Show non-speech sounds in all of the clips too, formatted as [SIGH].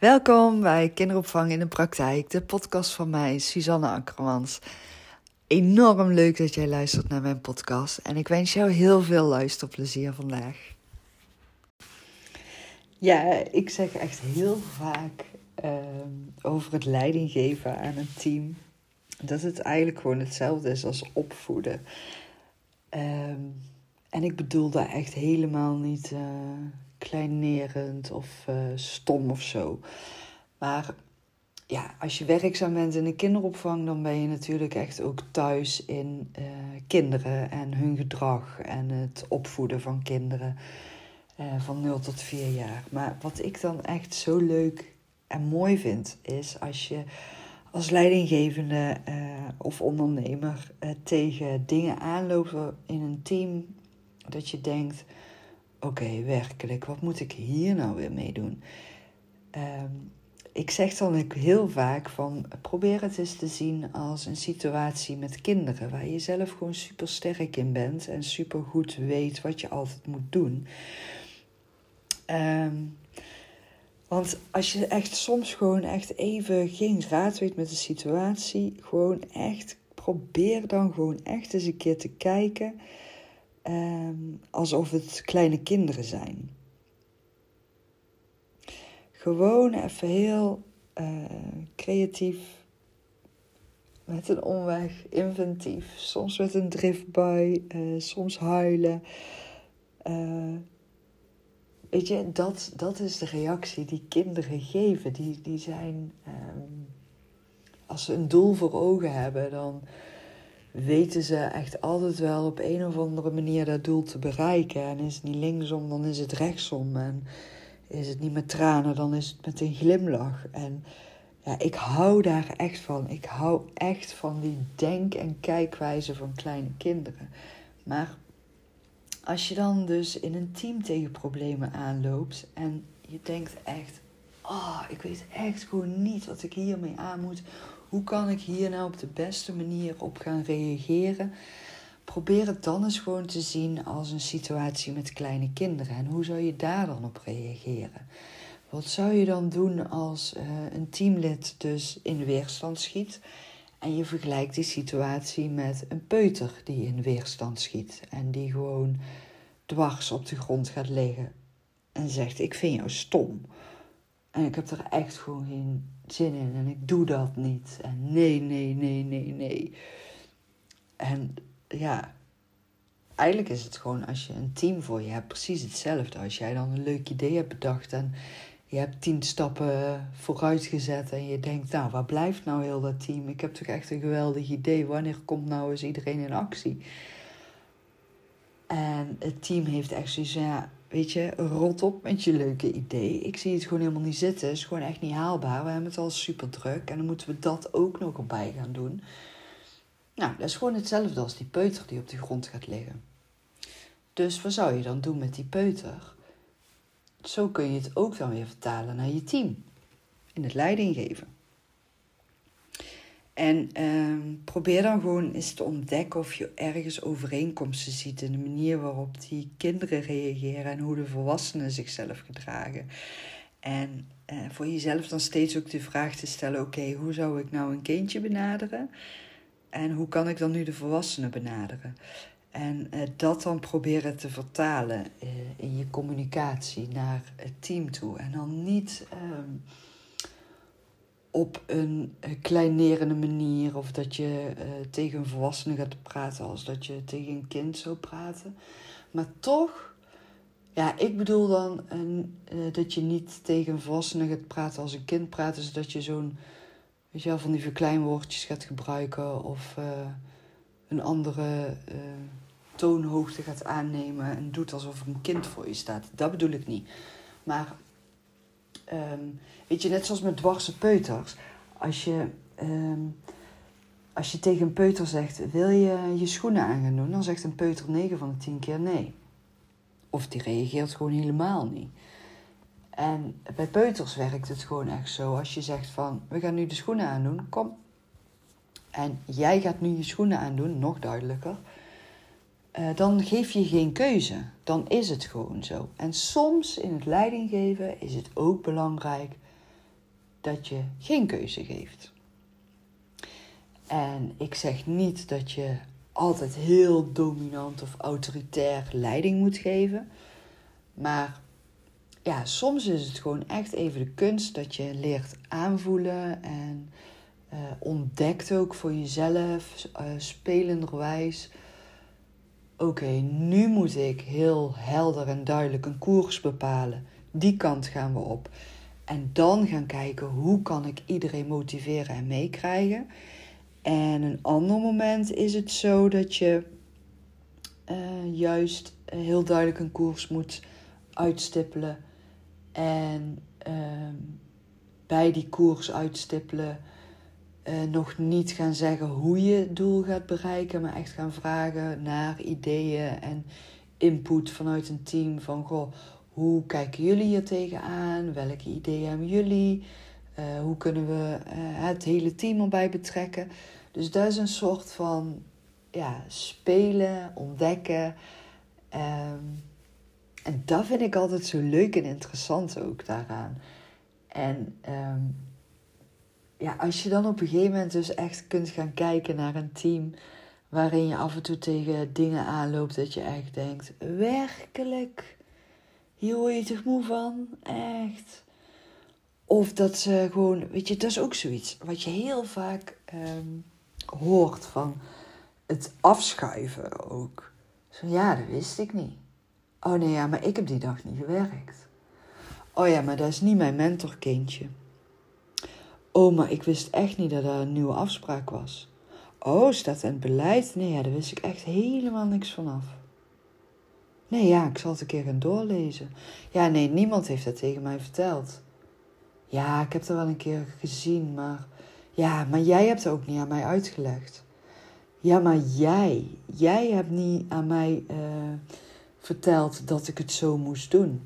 Welkom bij Kinderopvang in de Praktijk, de podcast van mij, Suzanne Akkermans. Enorm leuk dat jij luistert naar mijn podcast en ik wens jou heel veel luisterplezier vandaag. Ja, ik zeg echt heel vaak ehm, over het leiding geven aan een team dat het eigenlijk gewoon hetzelfde is als opvoeden. Ehm, en ik bedoel daar echt helemaal niet. Uh, kleinerend of uh, stom of zo. Maar ja, als je werkzaam bent in de kinderopvang, dan ben je natuurlijk echt ook thuis in uh, kinderen en hun gedrag en het opvoeden van kinderen uh, van 0 tot 4 jaar. Maar wat ik dan echt zo leuk en mooi vind, is als je als leidinggevende of ondernemer tegen dingen aanlopen in een team, dat je denkt oké, werkelijk, wat moet ik hier nou weer mee doen? Ehm, ik zeg dan heel vaak van probeer het eens te zien als een situatie met kinderen waar je zelf gewoon super sterk in bent en super goed weet wat je altijd moet doen. Ehm, want als je echt soms gewoon echt even geen raad weet met de situatie, gewoon echt probeer dan gewoon echt eens een keer te kijken um, alsof het kleine kinderen zijn. Gewoon even heel uh, creatief, met een omweg, inventief, soms met een driftbui, uh, soms huilen. Uh, weet je, dat, dat is de reactie die kinderen geven. Die, die zijn, um, als ze een doel voor ogen hebben, dan weten ze echt altijd wel op een of andere manier dat doel te bereiken. En is het niet linksom, dan is het rechtsom. En is het niet met tranen, dan is het met een glimlach. En ja, ik hou daar echt van. Ik hou echt van die denk- en kijkwijze van kleine kinderen. Maar als je dan dus in een team tegen problemen aanloopt en je denkt echt, oh, ik weet echt gewoon niet wat ik hiermee aan moet. Hoe kan ik hier nou op de beste manier op gaan reageren? Probeer het dan eens gewoon te zien als een situatie met kleine kinderen. En hoe zou je daar dan op reageren? Wat zou je dan doen als uh, een teamlid dus in weerstand schiet en je vergelijkt die situatie met een peuter die in weerstand schiet en die gewoon dwars op de grond gaat liggen en zegt: Ik vind jou stom. En ik heb er echt gewoon geen zin in en ik doe dat niet. En nee, nee, nee, nee, nee. En ja, eigenlijk is het gewoon als je een team voor je hebt, precies hetzelfde. Als jij dan een leuk idee hebt bedacht en je hebt tien stappen vooruit gezet en je denkt, nou, waar blijft nou heel dat team? Ik heb toch echt een geweldig idee. Wanneer komt nou eens iedereen in actie? En het team heeft echt zoiets ja, weet je, rot op met je leuke idee. Ik zie het gewoon helemaal niet zitten. Het is gewoon echt niet haalbaar. We hebben het al super druk en dan moeten we dat ook nog erbij gaan doen. Nou, dat is gewoon hetzelfde als die peuter die op de grond gaat liggen. Dus wat zou je dan doen met die peuter? Zo kun je het ook dan weer vertalen naar je team. In het leiding geven. En ehm, probeer dan gewoon eens te ontdekken of je ergens overeenkomsten ziet in de manier waarop die kinderen reageren en hoe de volwassenen zichzelf gedragen. En uh, voor jezelf dan steeds ook de vraag te stellen: oké, hoe zou ik nou een kindje benaderen? En hoe kan ik dan nu de volwassenen benaderen? En uh, dat dan proberen te vertalen uh, in je communicatie naar het team toe. En dan niet. Ehm, op een kleinerende manier. Of dat je uh, tegen een volwassene gaat praten als dat je tegen een kind zou praten. Maar toch, ja, ik bedoel dan een, uh, dat je niet tegen een volwassene gaat praten als een kind praat. Dus dat je zo'n, weet je wel, van die verkleinwoordjes gaat gebruiken. Of een andere toonhoogte gaat aannemen en doet alsof een kind voor je staat. Dat bedoel ik niet. Maar Um, weet je, net zoals met dwarse peuters. Als je, um, als je tegen een peuter zegt: Wil je je schoenen aan gaan doen? Dan zegt een peuter 9 van de 10 keer nee. Of die reageert gewoon helemaal niet. En bij peuters werkt het gewoon echt zo. Als je zegt van, we gaan nu de schoenen aandoen, kom. En jij gaat nu je schoenen aandoen, nog duidelijker. Uh, dan geef je geen keuze. Dan is het gewoon zo. En soms in het leidinggeven is het ook belangrijk dat je geen keuze geeft. En ik zeg niet dat je altijd heel dominant of autoritair leiding moet geven. Maar ja, soms is het gewoon echt even de kunst dat je leert aanvoelen en uh, ontdekt ook voor jezelf, uh, spelenderwijs. Oké, nu moet ik heel helder en duidelijk een koers bepalen. Die kant gaan we op. En dan gaan kijken hoe kan ik iedereen motiveren en meekrijgen. En een ander moment is het zo dat je uh, juist heel duidelijk een koers moet uitstippelen. En uh, bij die koers uitstippelen uh, nog niet gaan zeggen hoe je het doel gaat bereiken, maar echt gaan vragen naar ideeën en input vanuit een team van goh, hoe kijken jullie hier tegenaan? Welke ideeën hebben jullie? Uh, hoe kunnen we uh, het hele team erbij betrekken? Dus dat is een soort van ja, spelen, ontdekken. Um, en dat vind ik altijd zo leuk en interessant ook daaraan. En um, ja, als je dan op een gegeven moment dus echt kunt gaan kijken naar een team waarin je af en toe tegen dingen aanloopt dat je echt denkt, werkelijk, hier word je toch moe van? Echt. Of dat ze gewoon, weet je, dat is ook zoiets wat je heel vaak um, hoort van het afschuiven ook. Zo ja, dat wist ik niet. Oh nee, ja, maar ik heb die dag niet gewerkt. Oh ja, maar dat is niet mijn mentorkindje. Oh, maar ik wist echt niet dat er een nieuwe afspraak was. Oh, staat in het beleid? Nee, daar wist ik echt helemaal niks vanaf. Nee, ja, ik zal het een keer gaan doorlezen. Ja, nee, niemand heeft dat tegen mij verteld. Ja, ik heb het wel een keer gezien, maar... Ja, maar jij hebt het ook niet aan mij uitgelegd. Ja, maar jij, jij hebt niet aan mij uh, verteld dat ik het zo moest doen.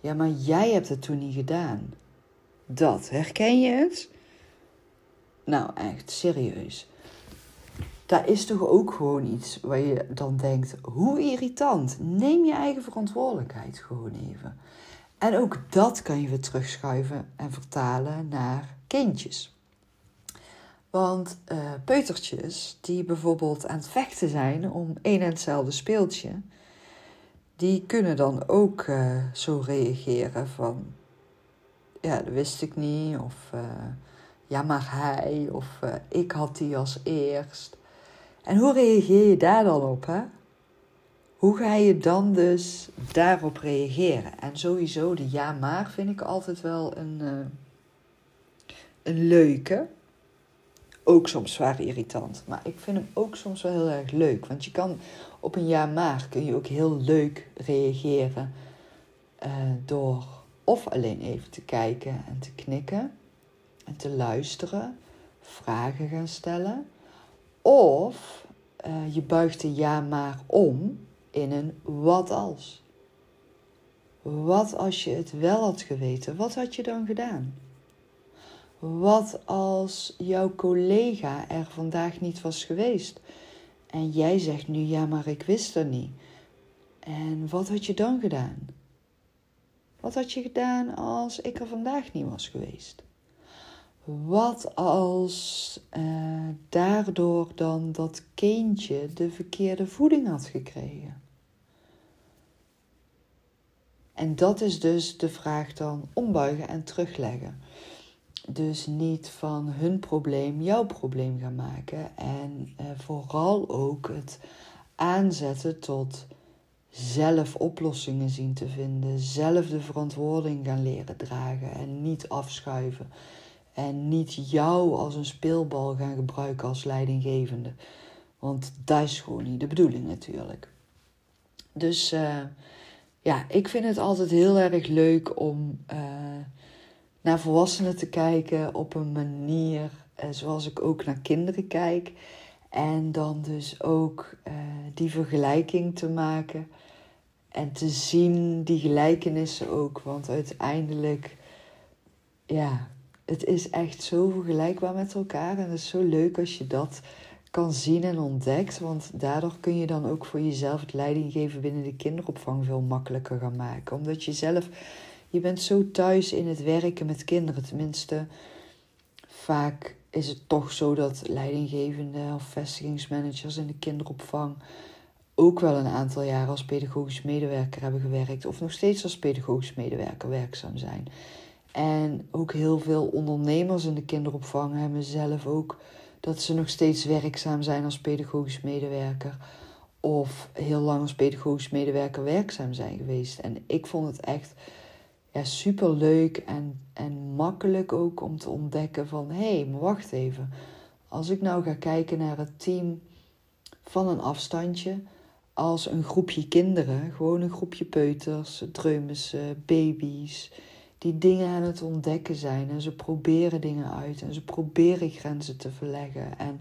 Ja, maar jij hebt het toen niet gedaan. Dat, herken je het? Nou, echt serieus. Dat is toch ook gewoon iets waar je dan denkt: hoe irritant. Neem je eigen verantwoordelijkheid gewoon even. En ook dat kan je weer terugschuiven en vertalen naar kindjes. Want uh, peutertjes die bijvoorbeeld aan het vechten zijn om één en hetzelfde speeltje, die kunnen dan ook uh, zo reageren van ja, dat wist ik niet. Of uh, ja, maar hij. Of uh, ik had die als eerst. En hoe reageer je daar dan op, hè? Hoe ga je dan dus daarop reageren? En sowieso de ja maar vind ik altijd wel een, uh, een leuke. Ook soms zwaar irritant. Maar ik vind hem ook soms wel heel erg leuk. Want je kan op een ja maar kun je ook heel leuk reageren. Door of alleen even te kijken en te knikken en te luisteren, vragen gaan stellen. Of uh, je buigt de ja maar om in een wat als. Wat als je het wel had geweten, wat had je dan gedaan? Wat als jouw collega er vandaag niet was geweest en jij zegt nu ja, maar ik wist er niet. En wat had je dan gedaan? Wat had je gedaan als ik er vandaag niet was geweest? Wat als uh, daardoor dan dat kindje de verkeerde voeding had gekregen? En dat is dus de vraag dan ombuigen en terugleggen. Dus niet van hun probleem jouw probleem gaan maken. En uh, vooral ook het aanzetten tot zelf oplossingen zien te vinden, zelf de verantwoording gaan leren dragen en niet afschuiven. En niet jou als een speelbal gaan gebruiken als leidinggevende. Want dat is gewoon niet de bedoeling natuurlijk. Dus uh, ja, ik vind het altijd heel erg leuk om uh, naar volwassenen te kijken op een manier uh, zoals ik ook naar kinderen kijk. En dan dus ook die vergelijking te maken en te zien die gelijkenissen ook. Want uiteindelijk, ja, het is echt zo vergelijkbaar met elkaar. En het is zo leuk als je dat kan zien en ontdekt. Want daardoor kun je dan ook voor jezelf het leidinggeven binnen de kinderopvang veel makkelijker gaan maken. Omdat je zelf Je bent zo thuis in het werken met kinderen. Tenminste, vaak is het toch zo dat leidinggevenden of vestigingsmanagers in de kinderopvang ook wel een aantal jaren als pedagogisch medewerker hebben gewerkt. Of nog steeds als pedagogisch medewerker werkzaam zijn. En ook heel veel ondernemers in de kinderopvang hebben zelf ook dat ze nog steeds werkzaam zijn als pedagogisch medewerker. Of heel lang als pedagogisch medewerker werkzaam zijn geweest. En ik vond het echt ja, super leuk en, en makkelijk ook om te ontdekken van hé, hey, maar wacht even. Als ik nou ga kijken naar het team van een afstandje, als een groepje kinderen, gewoon een groepje peuters, dreumissen, baby's, die dingen aan het ontdekken zijn en ze proberen dingen uit en ze proberen grenzen te verleggen en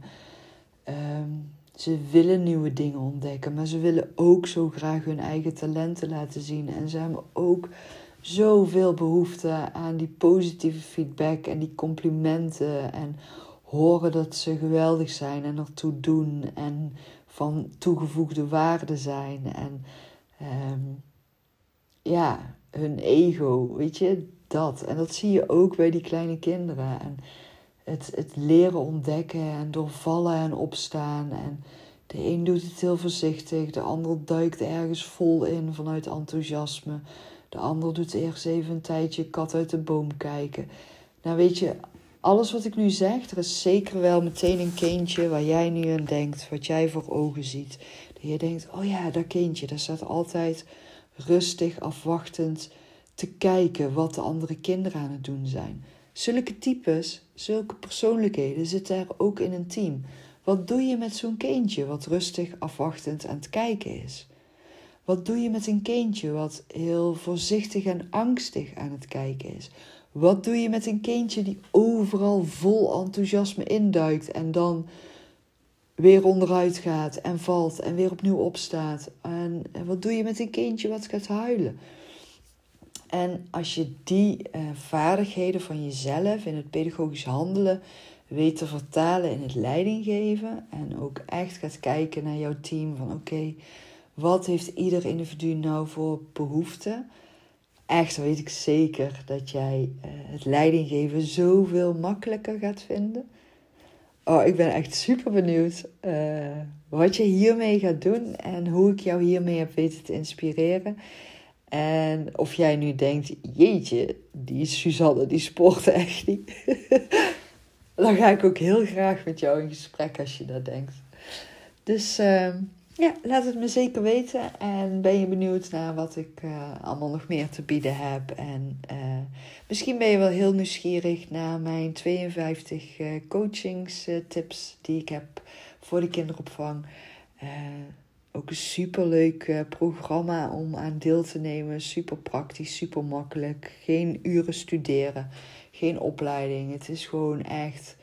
ehm, ze willen nieuwe dingen ontdekken, maar ze willen ook zo graag hun eigen talenten laten zien en ze hebben ook zoveel behoefte aan die positieve feedback en die complimenten en horen dat ze geweldig zijn en ertoe doen en van toegevoegde waarde zijn en ehm, ja, hun ego, weet je, dat. En dat zie je ook bij die kleine kinderen. En het, het leren ontdekken en doorvallen en opstaan. En de een doet het heel voorzichtig, de ander duikt ergens vol in vanuit enthousiasme. De ander doet eerst even een tijdje kat uit de boom kijken. Nou weet je, alles wat ik nu zeg, er is zeker wel meteen een kindje waar jij nu aan denkt, wat jij voor ogen ziet. Dat je denkt, oh ja, dat kindje, dat staat altijd rustig, afwachtend te kijken wat de andere kinderen aan het doen zijn. Zulke types, zulke persoonlijkheden zitten er ook in een team. Wat doe je met zo'n kindje wat rustig, afwachtend aan het kijken is? Wat doe je met een kindje wat heel voorzichtig en angstig aan het kijken is? Wat doe je met een kindje die overal vol enthousiasme induikt en dan weer onderuit gaat en valt en weer opnieuw opstaat? En wat doe je met een kindje wat gaat huilen? En als je die uh, vaardigheden van jezelf in het pedagogisch handelen weet te vertalen in het leidinggeven en ook echt gaat kijken naar jouw team van oké, wat heeft ieder individu nou voor behoeften? Echt weet ik zeker dat jij uh, het leidinggeven zoveel makkelijker gaat vinden. Oh, ik ben echt super benieuwd uh, wat je hiermee gaat doen en hoe ik jou hiermee heb weten te inspireren. En of jij nu denkt, jeetje, die Suzanne, die sport echt niet. [LAUGHS] dan ga ik ook heel graag met jou in gesprek als je dat denkt. Dus uh, ja, laat het me zeker weten. En ben je benieuwd naar wat ik uh, allemaal nog meer te bieden heb. En uh, misschien ben je wel heel nieuwsgierig naar mijn 52 uh, coachingstips die ik heb voor de kinderopvang. Ook een superleuk programma om aan deel te nemen. Super praktisch, super makkelijk. Geen uren studeren, geen opleiding. Het is gewoon echt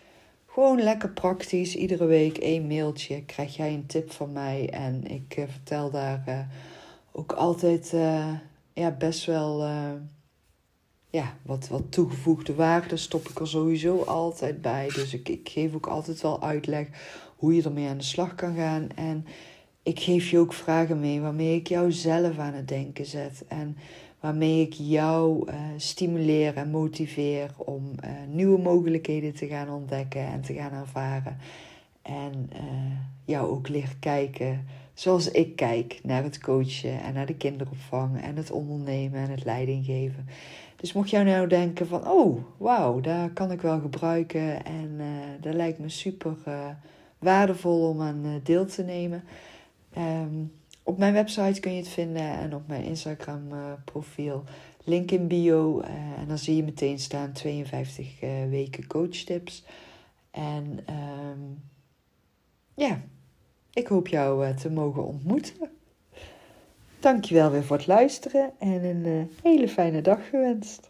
gewoon lekker praktisch. Iedere week één mailtje krijg jij een tip van mij. En ik uh, vertel daar uh, ook altijd ja, best wel ja, wat, wat toegevoegde waarde stop ik er sowieso altijd bij. Dus ik, ik geef ook altijd wel uitleg hoe je ermee aan de slag kan gaan. En ik geef je ook vragen mee waarmee ik jou zelf aan het denken zet. En waarmee ik jou uh, stimuleer en motiveer om uh, nieuwe mogelijkheden te gaan ontdekken en te gaan ervaren. En uh, jou ook leer kijken zoals ik kijk naar het coachen en naar de kinderopvang en het ondernemen en het leidinggeven. Dus mocht jij nou denken van, oh, wauw, daar kan ik wel gebruiken en dat lijkt me super waardevol om aan deel te nemen Um, op mijn website kun je het vinden en op mijn Instagram uh, profiel. Link in bio. Uh, en dan zie je meteen staan 52 uh, eh, weken coachtips. En um, ja, ik hoop jou te mogen ontmoeten. Dankjewel weer voor het luisteren en een hele fijne dag gewenst.